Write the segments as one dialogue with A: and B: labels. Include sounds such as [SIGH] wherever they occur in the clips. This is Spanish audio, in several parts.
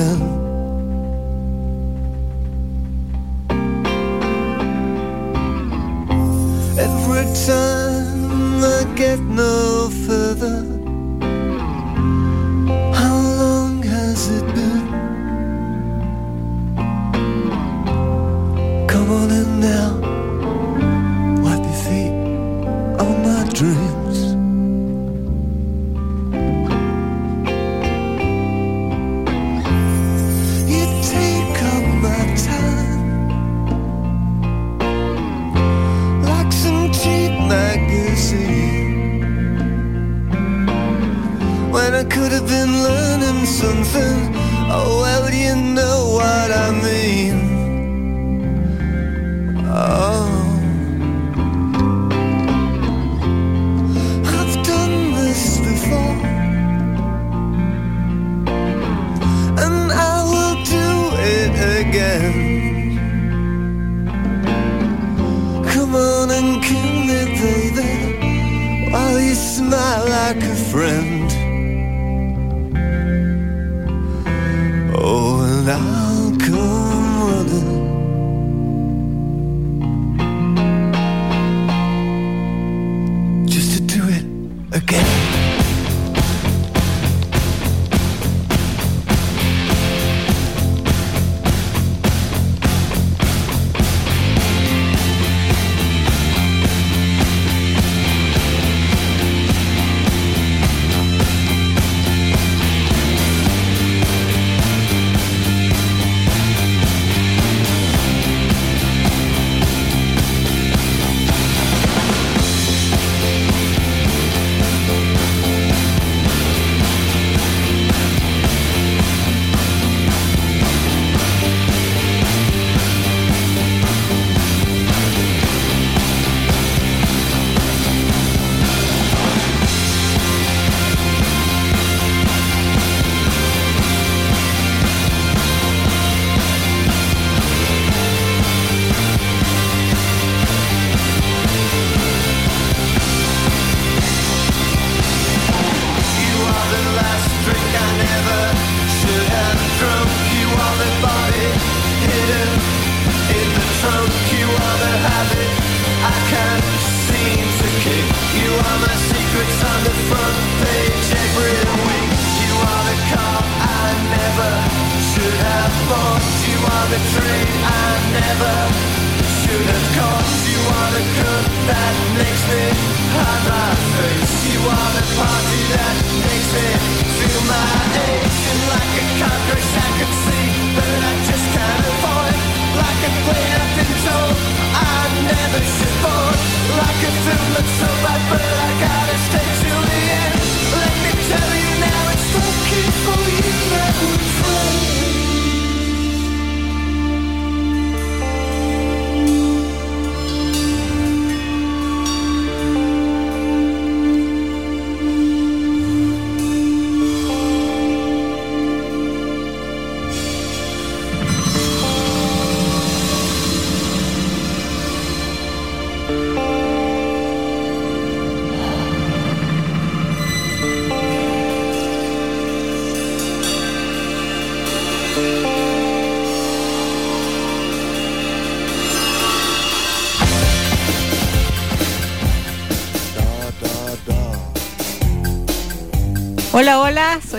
A: again. not like a friend. Oh, and I.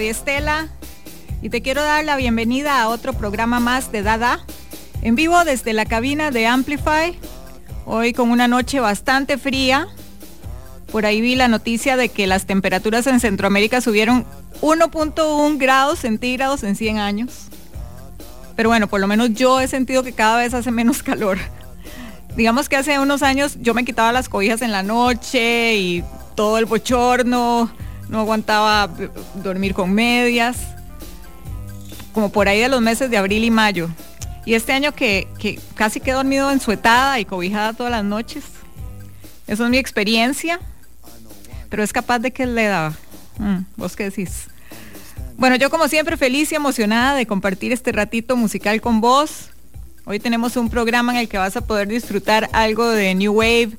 A: Estela y te quiero dar la bienvenida a otro programa más de Dada, en vivo desde la cabina de Amplify, hoy con una noche bastante fría. Por ahí vi la noticia de que las temperaturas en Centroamérica subieron
B: 1.1 grados centígrados en 100 años. Pero bueno, por lo menos yo he sentido que cada vez hace menos [LAUGHS] calor. Digamos que hace unos años yo me quitaba las cobijas en la noche y todo el bochorno, no aguantaba dormir con medias, como por ahí de los meses de abril y mayo. Y este año que, casi quedé dormido ensuetada y cobijada todas las noches. Eso es mi experiencia, pero es capaz de que le da. Mm, ¿Vos qué decís? Bueno, yo como siempre feliz y emocionada de compartir este ratito musical con vos. Hoy tenemos un programa en el que vas a poder disfrutar algo de New Wave,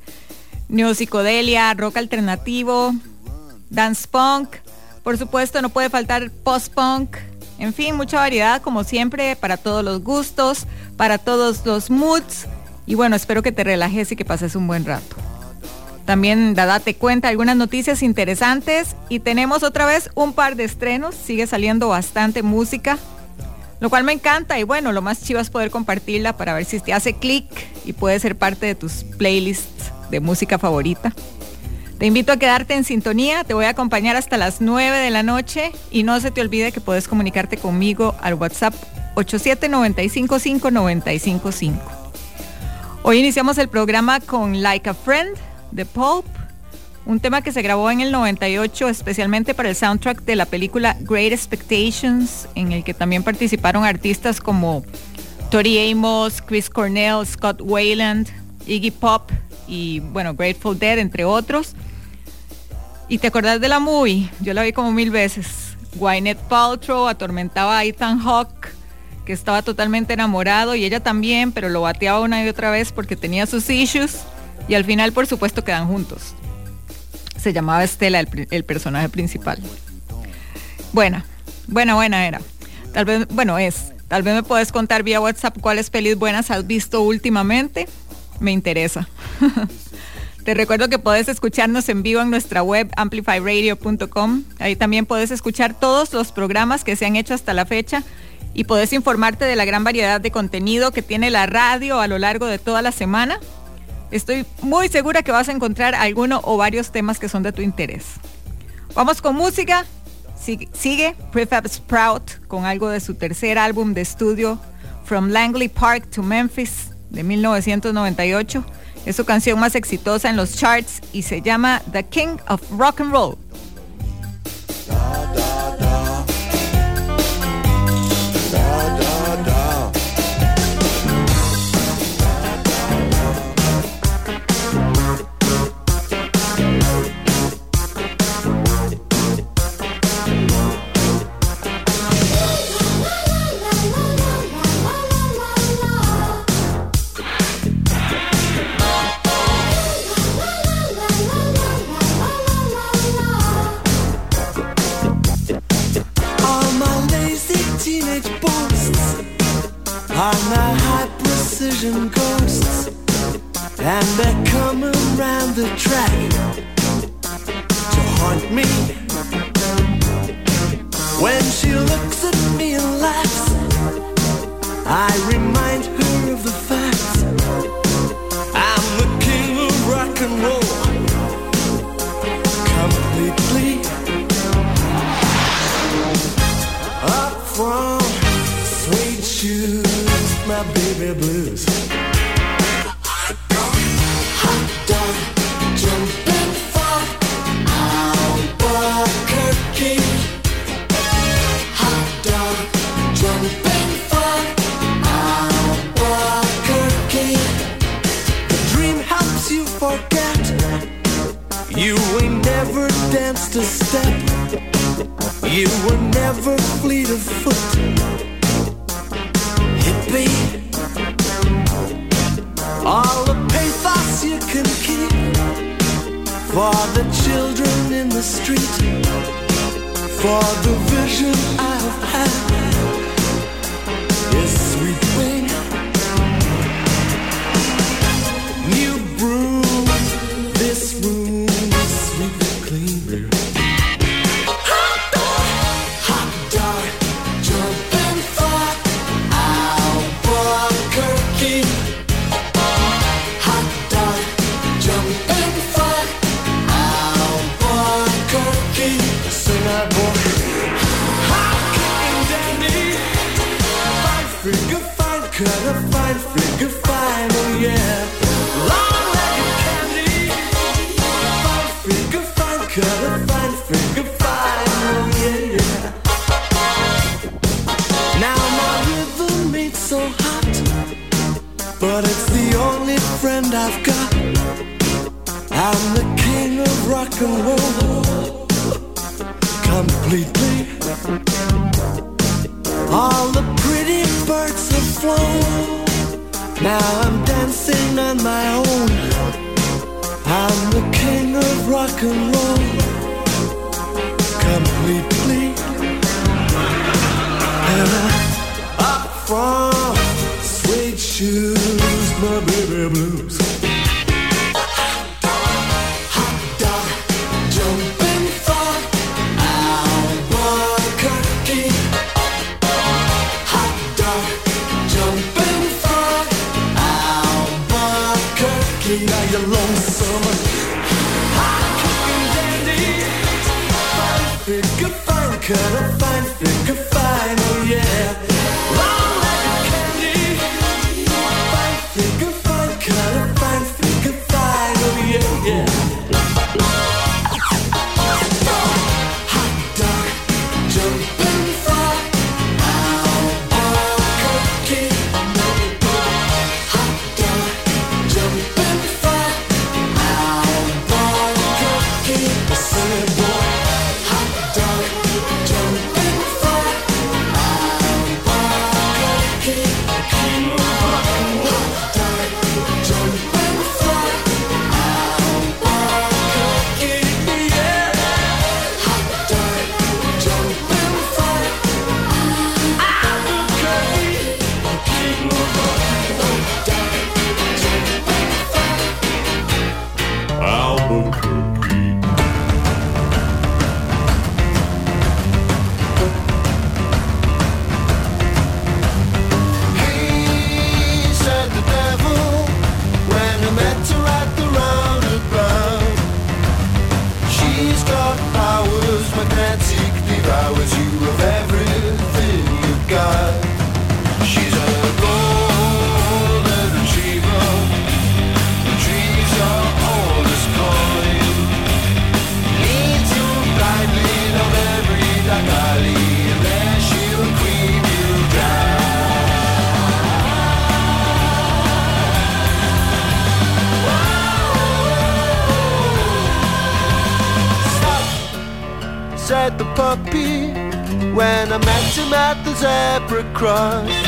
B: New Psicodelia, rock alternativo, dance punk. Por supuesto, no puede faltar post-punk. En fin, mucha variedad como siempre para todos los gustos, para todos los moods. Y bueno, espero que te relajes y que pases un buen rato. También Dada te cuenta algunas noticias interesantes y tenemos otra vez un par de estrenos. Sigue saliendo bastante música, lo cual me encanta y bueno, lo más chivo es poder compartirla para ver si te hace clic y puede ser parte de tus playlists de música favorita. Te invito a quedarte en sintonía, te voy a acompañar hasta las 9 de la noche y no se te olvide que puedes comunicarte conmigo al WhatsApp 87955955. Hoy iniciamos el programa con Like a Friend The Pulp, un tema que se grabó en el 98 especialmente para el soundtrack de la película Great Expectations, en el que también participaron artistas como Tori Amos, Chris Cornell, Scott Wayland, Iggy Pop y bueno, Grateful Dead, entre otros. ¿Y te acordás de la movie? Yo la vi como mil veces. Gwyneth Paltrow atormentaba a Ethan Hawke, que estaba totalmente enamorado, y ella también, pero lo bateaba una y otra vez porque tenía sus issues. Y al final, por supuesto, quedan juntos. Se llamaba Estela el, personaje principal. Buena, buena, buena era. Tal vez, bueno, es. Tal vez me puedes contar vía WhatsApp cuáles pelis buenas has visto últimamente. Me interesa. [LAUGHS] Te recuerdo que puedes escucharnos en vivo en nuestra web amplifyradio.com. Ahí también puedes escuchar todos los programas que se han hecho hasta la fecha y puedes informarte de la gran variedad de contenido que tiene la radio a lo largo de toda la semana Estoy muy segura que vas a encontrar alguno o varios temas que son de tu interés. Vamos con música. Sigue Prefab Sprout con algo de su tercer álbum de estudio, From Langley Park to Memphis, de 1998. Es su canción más exitosa en los charts y se llama The King of Rock and Roll. Run.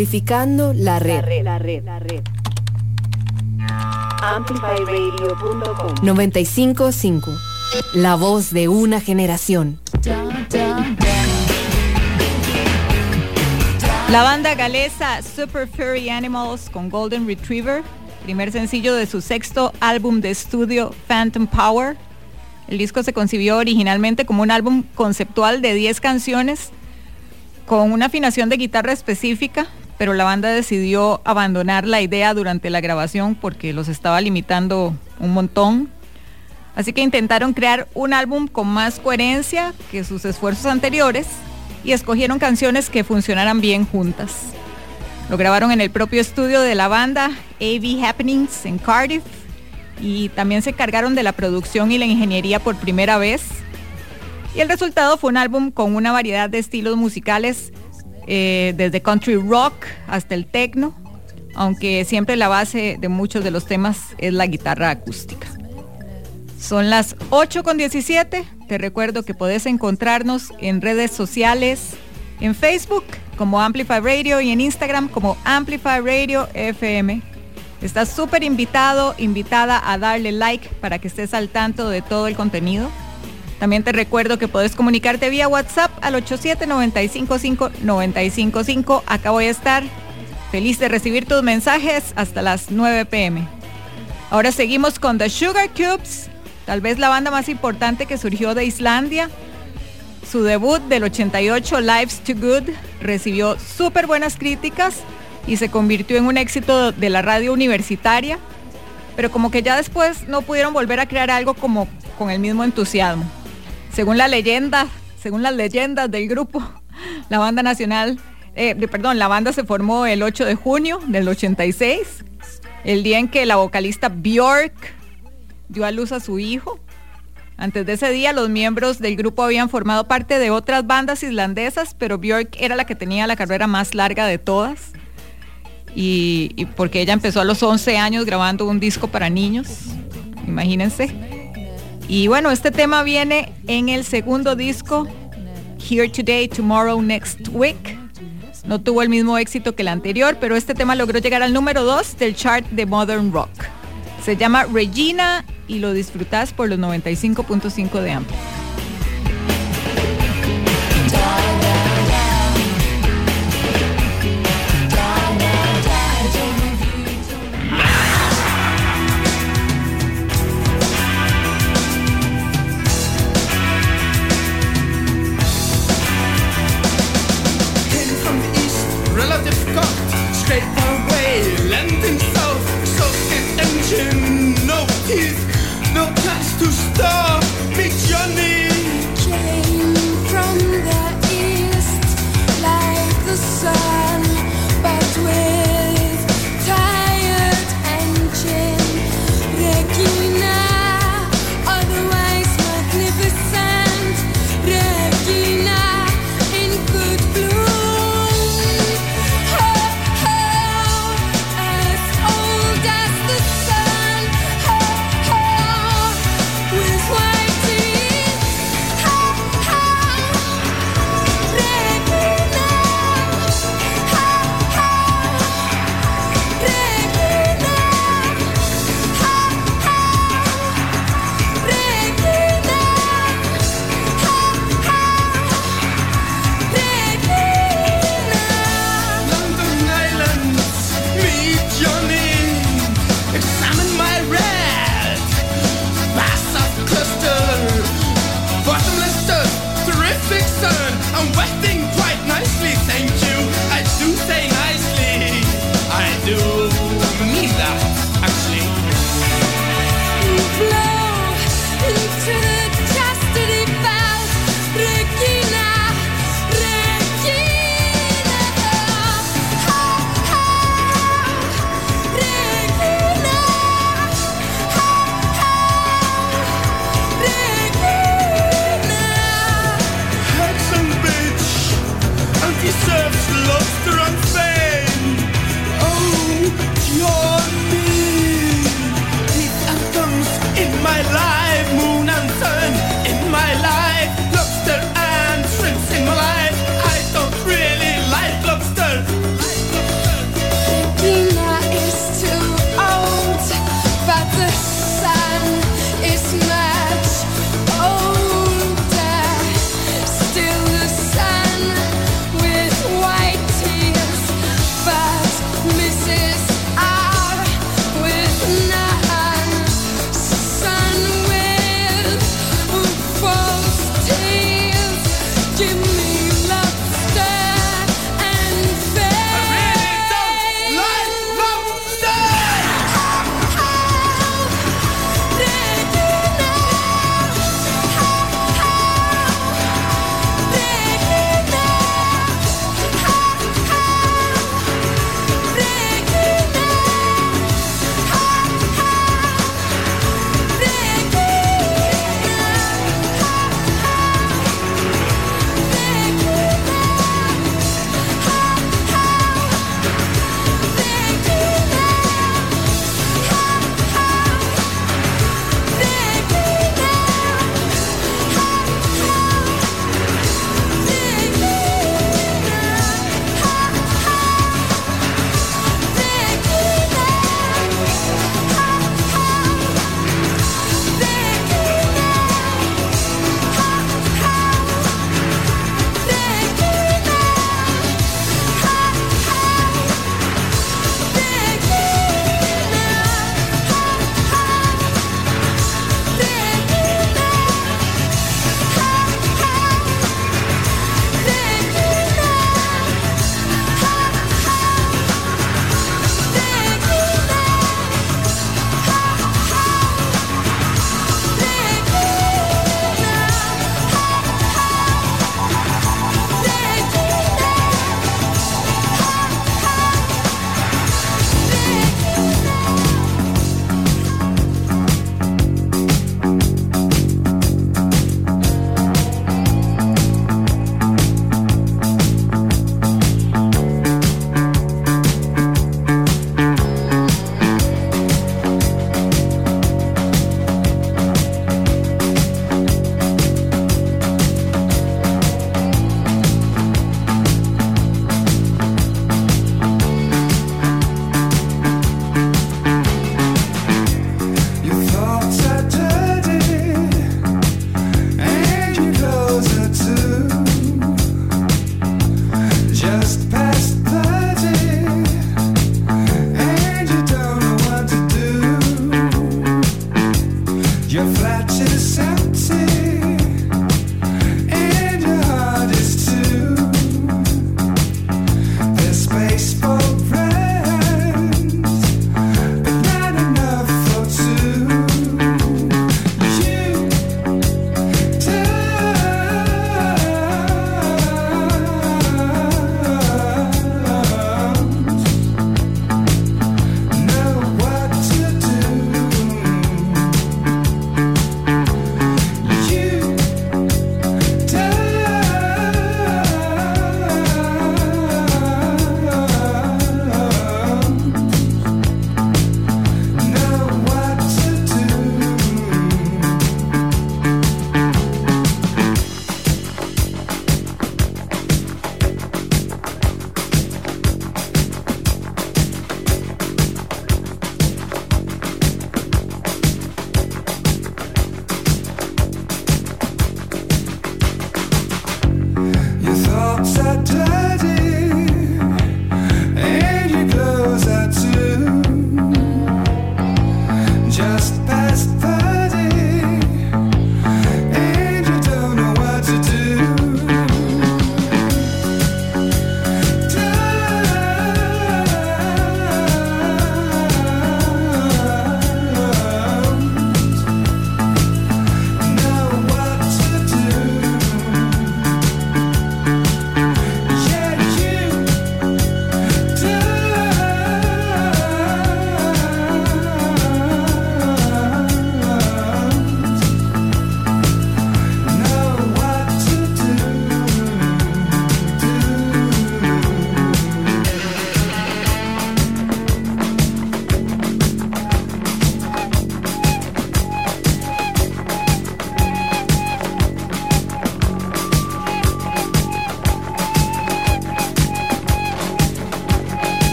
C: Amplificando la red. La red, la red, Amplifyradio.com 955. La voz de una generación.
B: La banda galesa Super Furry Animals con Golden Retriever, primer sencillo de su sexto álbum de estudio Phantom Power. El disco se concibió originalmente como un álbum conceptual de 10 canciones con una afinación de guitarra específica, pero la banda decidió abandonar la idea durante la grabación porque los estaba limitando un montón. Así que intentaron crear un álbum con más coherencia que sus esfuerzos anteriores y escogieron canciones que funcionaran bien juntas. Lo grabaron en el propio estudio de la banda AV Happenings en Cardiff y también se encargaron de la producción y la ingeniería por primera vez. Y el resultado fue un álbum con una variedad de estilos musicales, eh, desde country rock hasta el techno, aunque siempre la base de muchos de los temas es la guitarra acústica. Son las 8 con 17. Te recuerdo que podés encontrarnos en redes sociales, en Facebook como Amplify Radio y en Instagram como Amplify Radio FM. Estás súper invitado, invitada a darle like para que estés al tanto de todo el contenido. También te recuerdo que puedes comunicarte vía WhatsApp al 87-955-955. Acá voy a estar feliz de recibir tus mensajes hasta las 9 pm. Ahora seguimos con The Sugar Cubes tal vez la banda más importante que surgió de Islandia. Su debut del 88, Lives Too Good, recibió súper buenas críticas y se convirtió en un éxito de la radio universitaria, pero como que ya después no pudieron volver a crear algo como con el mismo entusiasmo. Según la leyenda, según las leyendas del grupo, la banda nacional, eh, perdón, la banda se formó el 8 de junio del 86, el día en que la vocalista Björk dio a luz a su hijo. Antes de ese día, los miembros del grupo habían formado parte de otras bandas islandesas, pero Björk era la que tenía la carrera más larga de todas. Y, porque ella empezó a los 11 años grabando un disco para niños, imagínense. Y bueno, este tema viene en el segundo disco, Here Today, Tomorrow, Next Week. No tuvo el mismo éxito que el anterior, pero este tema logró llegar al número 2 del chart de Modern Rock. Se llama Regina y lo disfrutas por los 95.5 de amplio.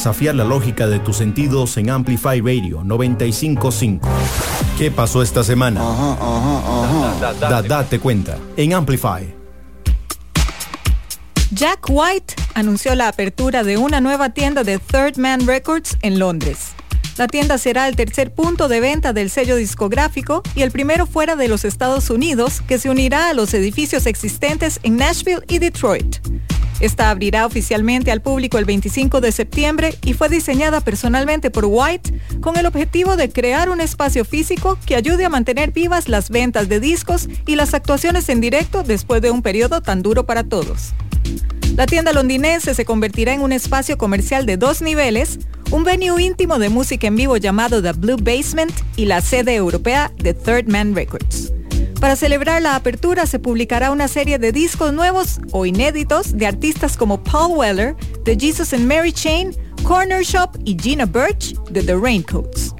D: Desafiar la lógica de tus sentidos en Amplify Radio 955. ¿Qué pasó esta semana? Dada te cuenta en Amplify.
B: Jack White anunció la apertura de una nueva tienda de Third Man Records en Londres. La tienda será el tercer punto de venta del sello discográfico y el primero fuera de los Estados Unidos que se unirá a los edificios existentes en Nashville y Detroit. Esta abrirá oficialmente al público el 25 de septiembre y fue diseñada personalmente por White con el objetivo de crear un espacio físico que ayude a mantener vivas las ventas de discos y las actuaciones en directo después de un periodo tan duro para todos. La tienda londinense se convertirá en un espacio comercial de dos niveles, un venue íntimo de música en vivo llamado The Blue Basement y la sede europea de Third Man Records. Para celebrar la apertura se publicará una serie de discos nuevos o inéditos de artistas como Paul Weller, The Jesus and Mary Chain, Corner Shop y Gina Birch de The Raincoats.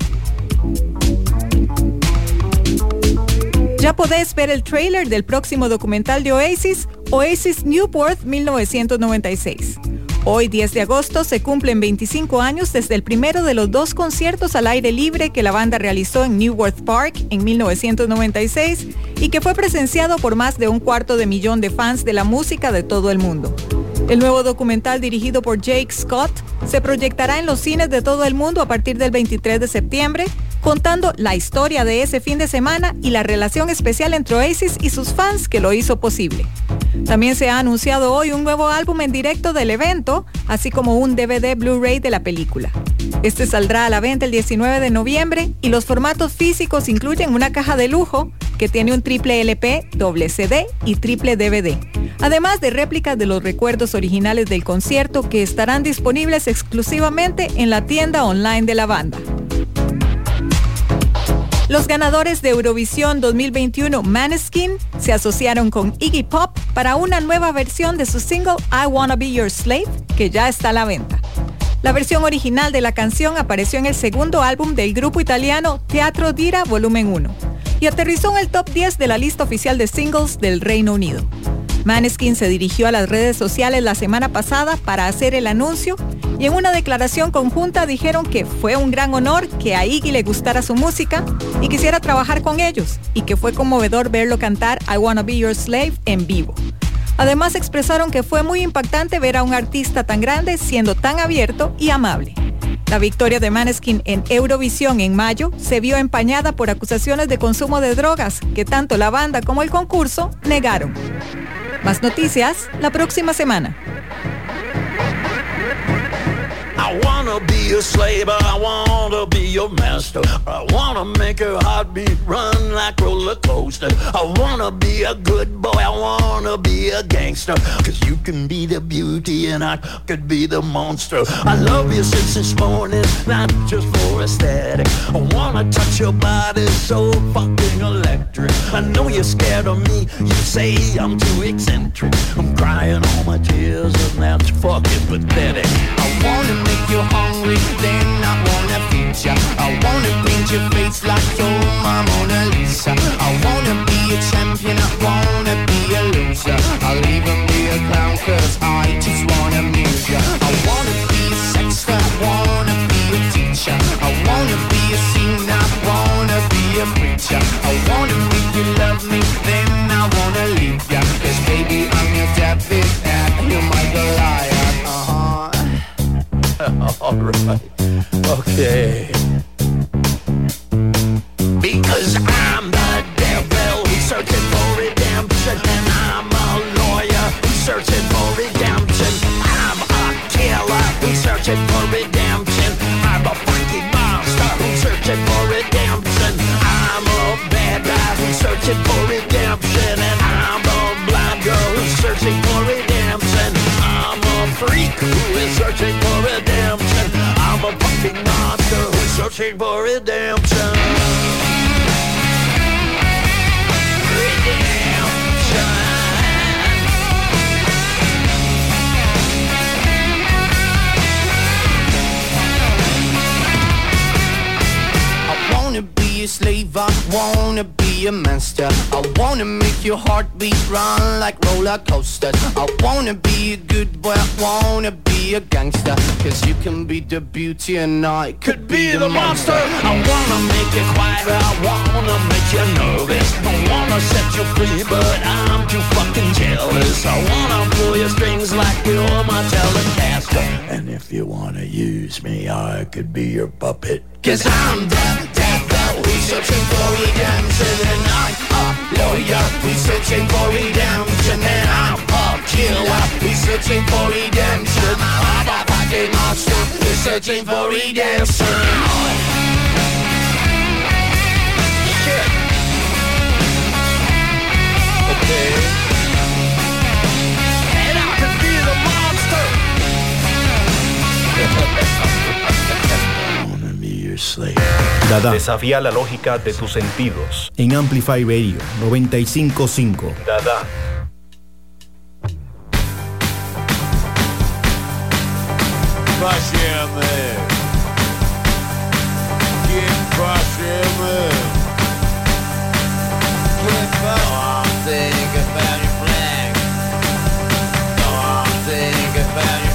B: Ya podés ver el trailer del próximo documental de Oasis, Oasis Newport 1996. Hoy, 10 de agosto, se cumplen 25 años desde el primero de los dos conciertos al aire libre que la banda realizó en Newport Park en 1996 y que fue presenciado por más de un cuarto de millón de fans de la música de todo el mundo. El nuevo documental dirigido por Jake Scott se proyectará en los cines de todo el mundo a partir del 23 de septiembre contando la historia de ese fin de semana y la relación especial entre Oasis y sus fans que lo hizo posible. También se ha anunciado hoy un nuevo álbum en directo del evento, así como un DVD Blu-ray de la película. Este saldrá a la venta el 19 de noviembre y los formatos físicos incluyen una caja de lujo que tiene un triple LP, doble CD y triple DVD, además de réplicas de los recuerdos originales del concierto que estarán disponibles exclusivamente en la tienda online de la banda. Los ganadores de Eurovisión 2021 Maneskin se asociaron con Iggy Pop para una nueva versión de su single I Wanna Be Your Slave, que ya está a la venta. La versión original de la canción apareció en el segundo álbum del grupo italiano Teatro Dira Volumen 1 y aterrizó en el top 10 de la lista oficial de singles del Reino Unido. Maneskin se dirigió a las redes sociales la semana pasada para hacer el anuncio y en una declaración conjunta dijeron que fue un gran honor que a Iggy le gustara su música y quisiera trabajar con ellos y que fue conmovedor verlo cantar I Wanna Be Your Slave en vivo. Además expresaron que fue muy impactante ver a un artista tan grande siendo tan abierto y amable. La victoria de Maneskin en Eurovisión en mayo se vio empañada por acusaciones de consumo de drogas que tanto la banda como el concurso negaron. Más noticias la próxima semana.
E: Wanna be a slave, but I wanna be your master. I wanna make your heartbeat run like roller coaster. I wanna be a good boy, I wanna be a gangster. Cause you can be the beauty and I could be the monster. I love you since this morning, not just for aesthetic. I wanna touch your body so fucking electric. I know you're scared of me, you say I'm too eccentric. I'm crying all my tears and that's fucking pathetic. I wanna make you hungry, then I wanna feed ya. I wanna paint your face like Mona Lisa. I wanna be a champion, I wanna be a loser. I'll even be a clown cause I just wanna ya. I wanna be a I wanna be a teacher. I wanna be a singer, I wanna be a preacher. I wanna make you love me, [LAUGHS] Alright, okay. Because I'm the devil who's searching for redemption, and I'm a lawyer who's searching for redemption. I'm a killer who's searching for redemption. I'm a fucking monster who's searching for redemption. I'm a bad guy who's searching for redemption, She for redemption. Wanna be a
F: monster. I wanna make your heartbeat run like roller coasters. I wanna be a good boy, I wanna be a gangster. Cause you can be the beauty and I could be, the, monster.
E: I wanna make you quiet, I wanna make you nervous. I wanna set you free, but I'm too fucking jealous. I wanna pull your strings like you're my telecaster. And if you wanna use me, I could be your puppet. Cause I'm. We searching for redemption and I'm a lawyer. We searching for redemption and I'm a killer. We searching for redemption. I'm a fucking monster. We searching for redemption. Shit. Okay. And I could be the monster. [LAUGHS]
D: Dada.
G: Desafía la lógica de tus sentidos.
D: En Amplify Radio 955.
G: Dada.
A: Think about your flag think about your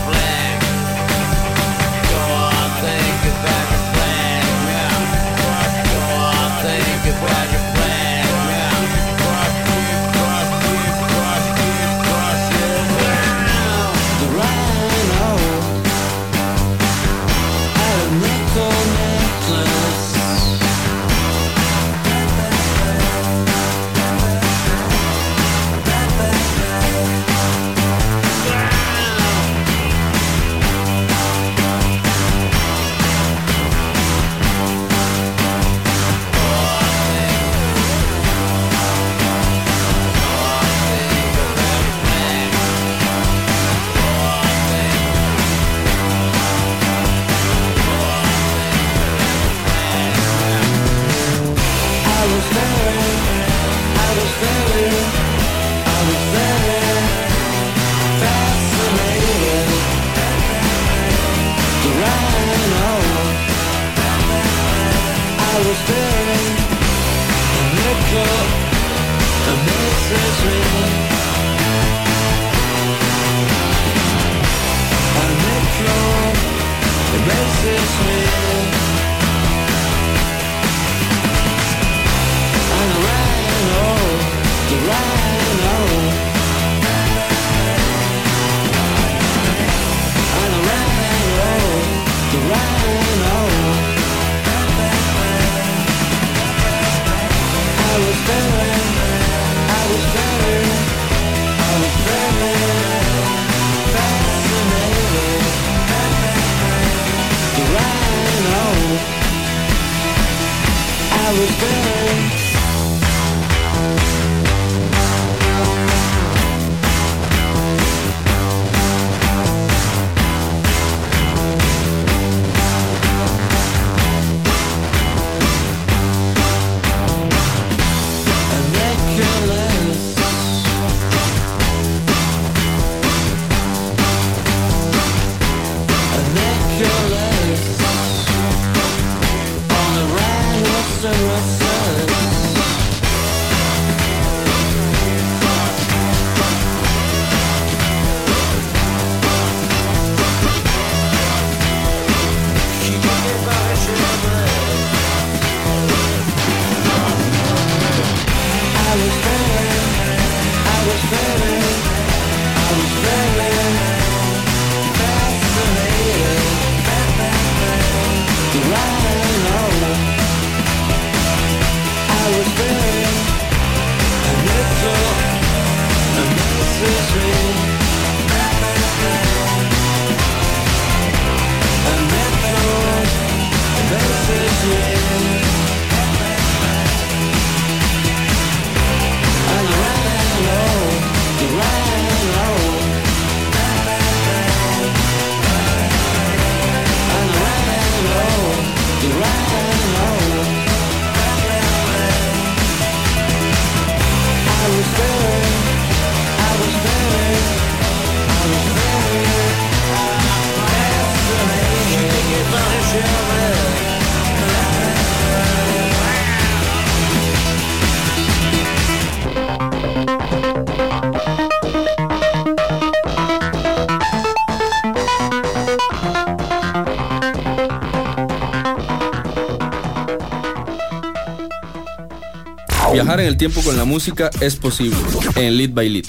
H: el tiempo con la música es posible en Lead by Lead.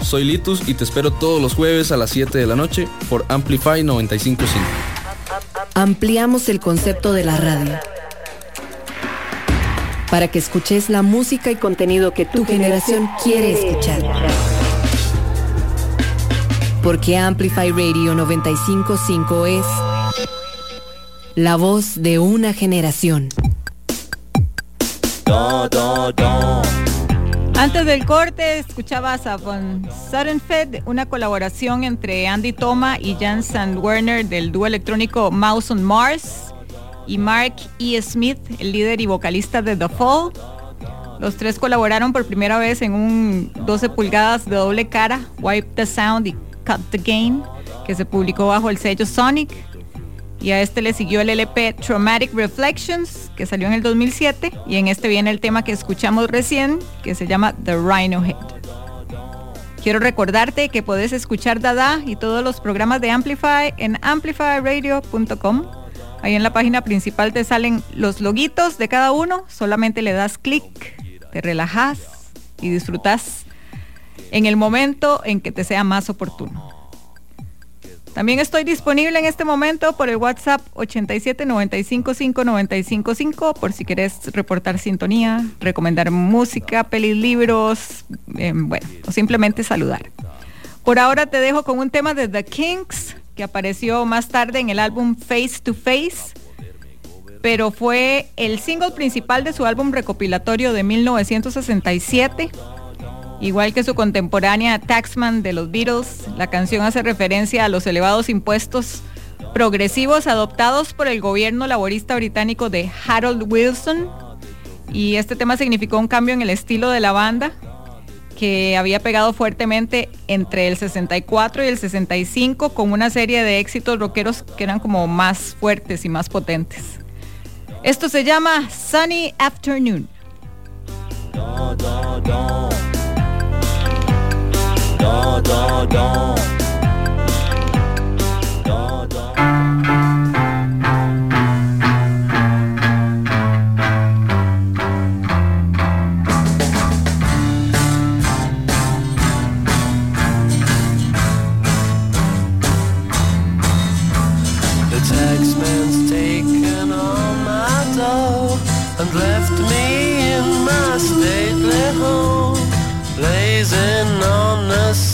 H: Soy Litus y te espero todos los jueves a las 7 de la noche por Amplify 955.
C: Ampliamos el concepto de la radio para que escuches la música y contenido que tu generación quiere escuchar. Porque Amplify Radio 955 es la voz de una generación.
B: Antes del corte escuchabas a Von Suddenfed, una colaboración entre Andy Toma y Jan Sandwerner del dúo electrónico Mouse on Mars y Mark E. Smith, el líder y vocalista de The Fall. Los tres colaboraron por primera vez en un 12 pulgadas de doble cara, Wipe the Sound y Cut the Game, que se publicó bajo el sello Sonic. Y a este le siguió el LP Traumatic Reflections, que salió en el 2007. Y en este viene el tema que escuchamos recién, que se llama The Rhino Head. Quiero recordarte que puedes escuchar Dada y todos los programas de Amplify en amplifyradio.com. Ahí en la página principal te salen los loguitos de cada uno. Solamente le das clic, te relajas y disfrutas en el momento en que te sea más oportuno. También estoy disponible en este momento por el WhatsApp 87955955 por si querés reportar sintonía, recomendar música, pelis, libros, eh, bueno, o simplemente saludar. Por ahora te dejo con un tema de The Kinks que apareció más tarde en el álbum Face to Face, pero fue el single principal de su álbum recopilatorio de 1967 Igual que su contemporánea Taxman de los Beatles, la canción hace referencia a los elevados impuestos progresivos adoptados por el gobierno laborista británico de Harold Wilson. Y este tema significó un cambio en el estilo de la banda, que había pegado fuertemente entre el 64 y el 65 con una serie de éxitos rockeros que eran como más fuertes y más potentes. Esto se llama Sunny Afternoon.
G: Da da. Da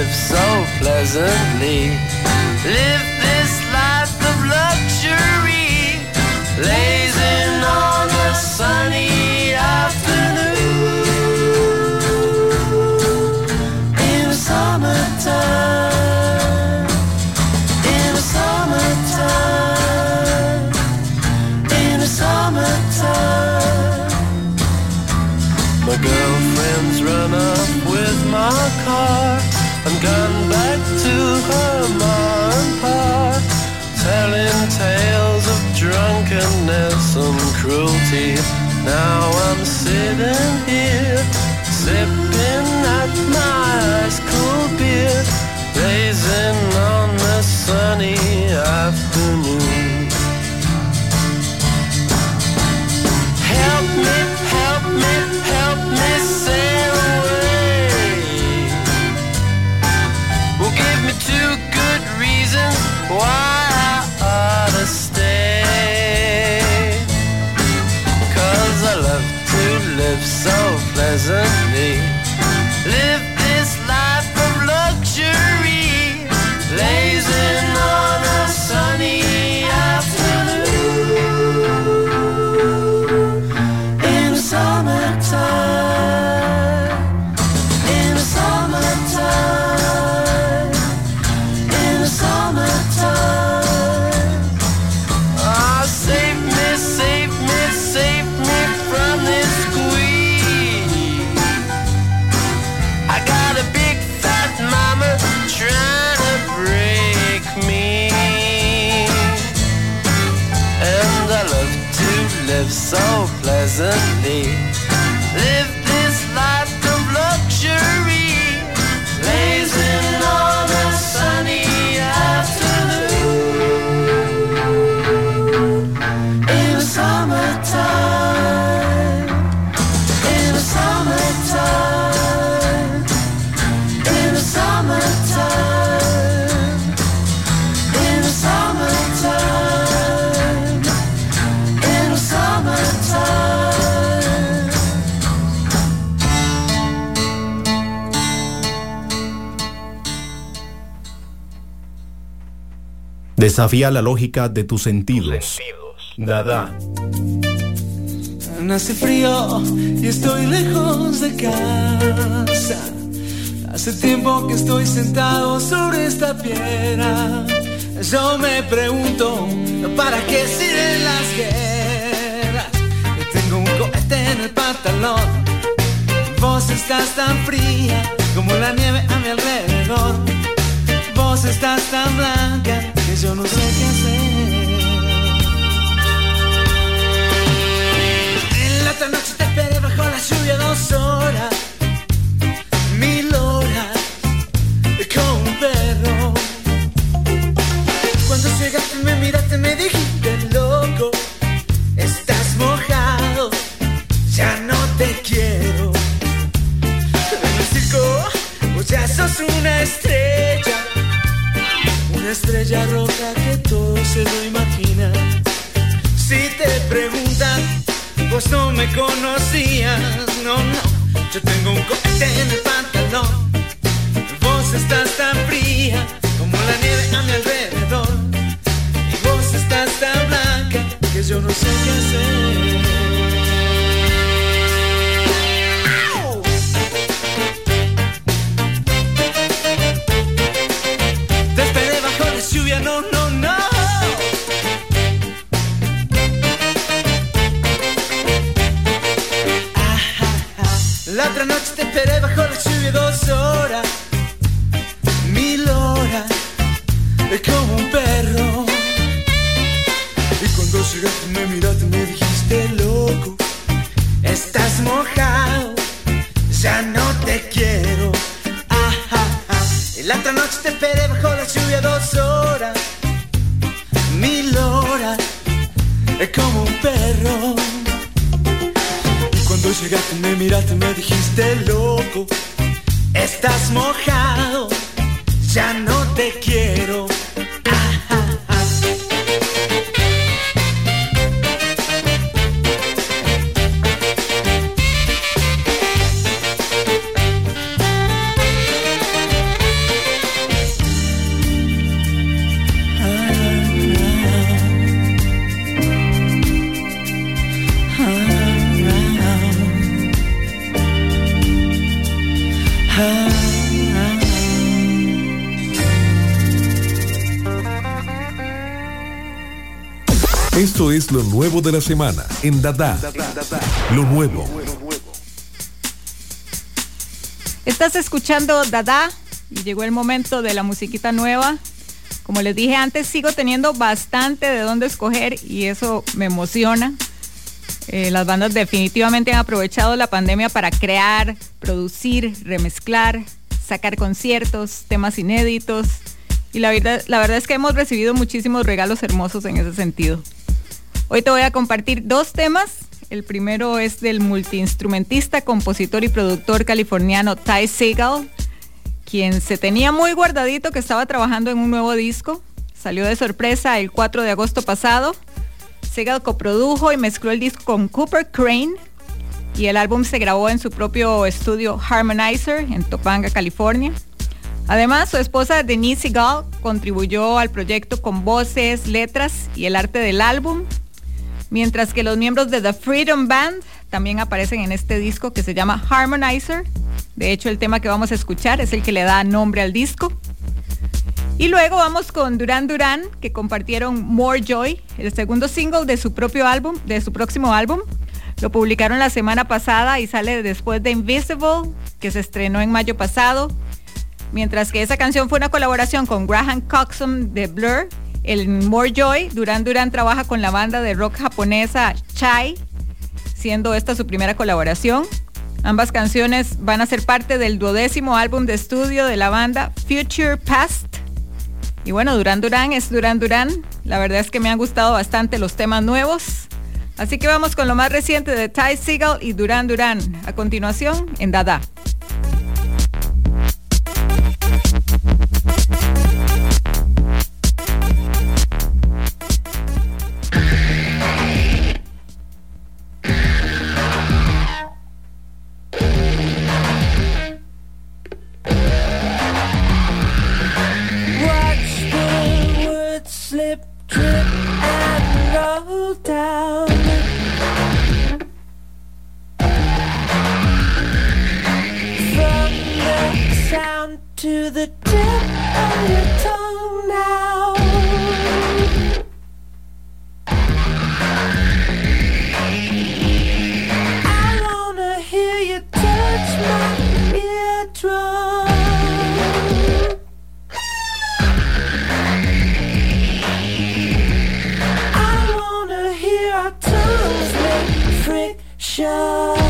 I: Live so pleasantly. Live this life of luxury. Blazing on a sunny and cruelty. Now I'm sitting here, sipping at my ice cold beer, blazing on the sunny afternoon. doesn't need.
D: Desafía la lógica de tus sentidos. Dada.
A: Hace frío y estoy lejos de casa. Hace tiempo que estoy sentado sobre esta piedra. Yo me pregunto, ¿para qué sirven las guerras? Yo tengo un cohete en el pantalón. Vos estás tan fría como la nieve a mi alrededor. Vos estás tan blanca yo no sé qué hacer. En la otra noche te esperé bajo la lluvia dos horas, estrella roja que todo se lo imagina. Si te preguntan, vos no me conocías, no, no. Yo tengo un cohete en el pantalón. Vos estás tan fría como la nieve a mi alrededor. Y vos estás tan blanca que yo no sé qué hacer. Otra noche te esperé bajo la lluvia dos horas, mil horas, es como un perro. Y cuando llegaste me miraste me dijiste loco, estás mojado, ya no te quiero. Y la otra noche te esperé bajo la lluvia dos horas, mil horas, es como un perro. Cuando llegaste me miraste me dijiste loco. Estás mojado, ya no te quiero
J: lo nuevo de la semana en Dada. Lo nuevo.
B: Estás escuchando Dada y llegó el momento de la musiquita nueva. Como les dije antes, sigo teniendo bastante de dónde escoger y eso me emociona. Eh, las bandas definitivamente han aprovechado la pandemia para crear, producir, remezclar, sacar conciertos, temas inéditos. Y la verdad, la verdad es que hemos recibido muchísimos regalos hermosos en ese sentido. Hoy te voy a compartir dos temas. El primero es del multiinstrumentista, compositor y productor californiano Ty Segal, quien se tenía muy guardadito que estaba trabajando en un nuevo disco. Salió de sorpresa el 4 de agosto pasado. Segal coprodujo y mezcló el disco con Cooper Crane y el álbum se grabó en su propio estudio Harmonizer en Topanga, California. Además, su esposa Denise Segal contribuyó al proyecto con voces, letras y el arte del álbum, mientras que los miembros de The Freedom Band también aparecen en este disco que se llama Harmonizer. De hecho, el tema que vamos a escuchar es el que le da nombre al disco. Y luego vamos con Duran Duran, que compartieron More Joy, el segundo single de su propio álbum, de su próximo álbum. Lo publicaron la semana pasada y sale después de Invisible, que se estrenó en mayo pasado. Mientras que esa canción fue una colaboración con Graham Coxon de Blur. El More Joy, Duran Duran trabaja con la banda de rock japonesa Chai. siendo esta su primera colaboración. Ambas canciones van a ser parte del duodécimo álbum de estudio de la banda Future Past. Y bueno, Duran Duran es Duran Duran. La verdad es que me han gustado bastante los temas nuevos. Así que vamos con lo más reciente de Ty Seagal y Duran Duran. A continuación, en Dada.
K: And roll down. From the sound to the tip of your
I: show.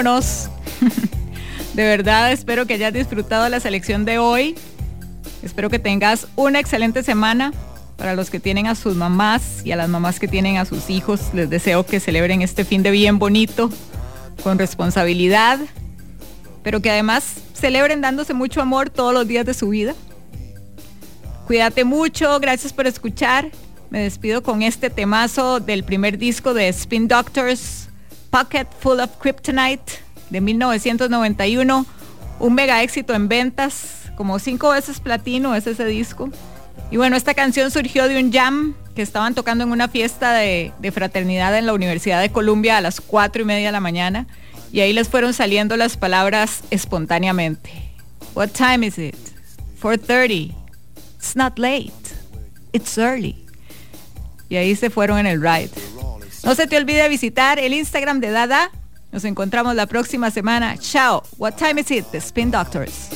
D: [LAUGHS]
B: de verdad, espero que hayas disfrutado la selección de hoy. Espero que tengas una excelente semana. Para los que tienen a sus mamás y a las mamás que tienen a sus hijos, les deseo que celebren este fin de bien bonito, con responsabilidad, pero que además celebren dándose mucho amor todos los días de su vida. Cuídate mucho, gracias por escuchar. Me despido con este temazo del primer disco de Spin Doctors, Pocket Full of Kryptonite, de 1991. Un mega éxito en ventas, como cinco veces platino es ese disco. Y bueno, esta canción surgió de un jam que estaban tocando en una fiesta de, fraternidad en la Universidad de Columbia a las cuatro y media de la mañana. Y ahí les fueron saliendo las palabras espontáneamente. What time is it? 4.30. It's not late. It's early. Y ahí se fueron en el ride. No se te olvide visitar el Instagram de Dada. Nos encontramos la próxima semana. Chao. What time is it? The Spin Doctors.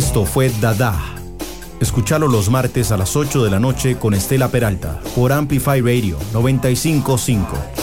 D: Esto fue Dada. Escuchalo los martes a las 8 de la noche con Estela Peralta por Amplify Radio 955.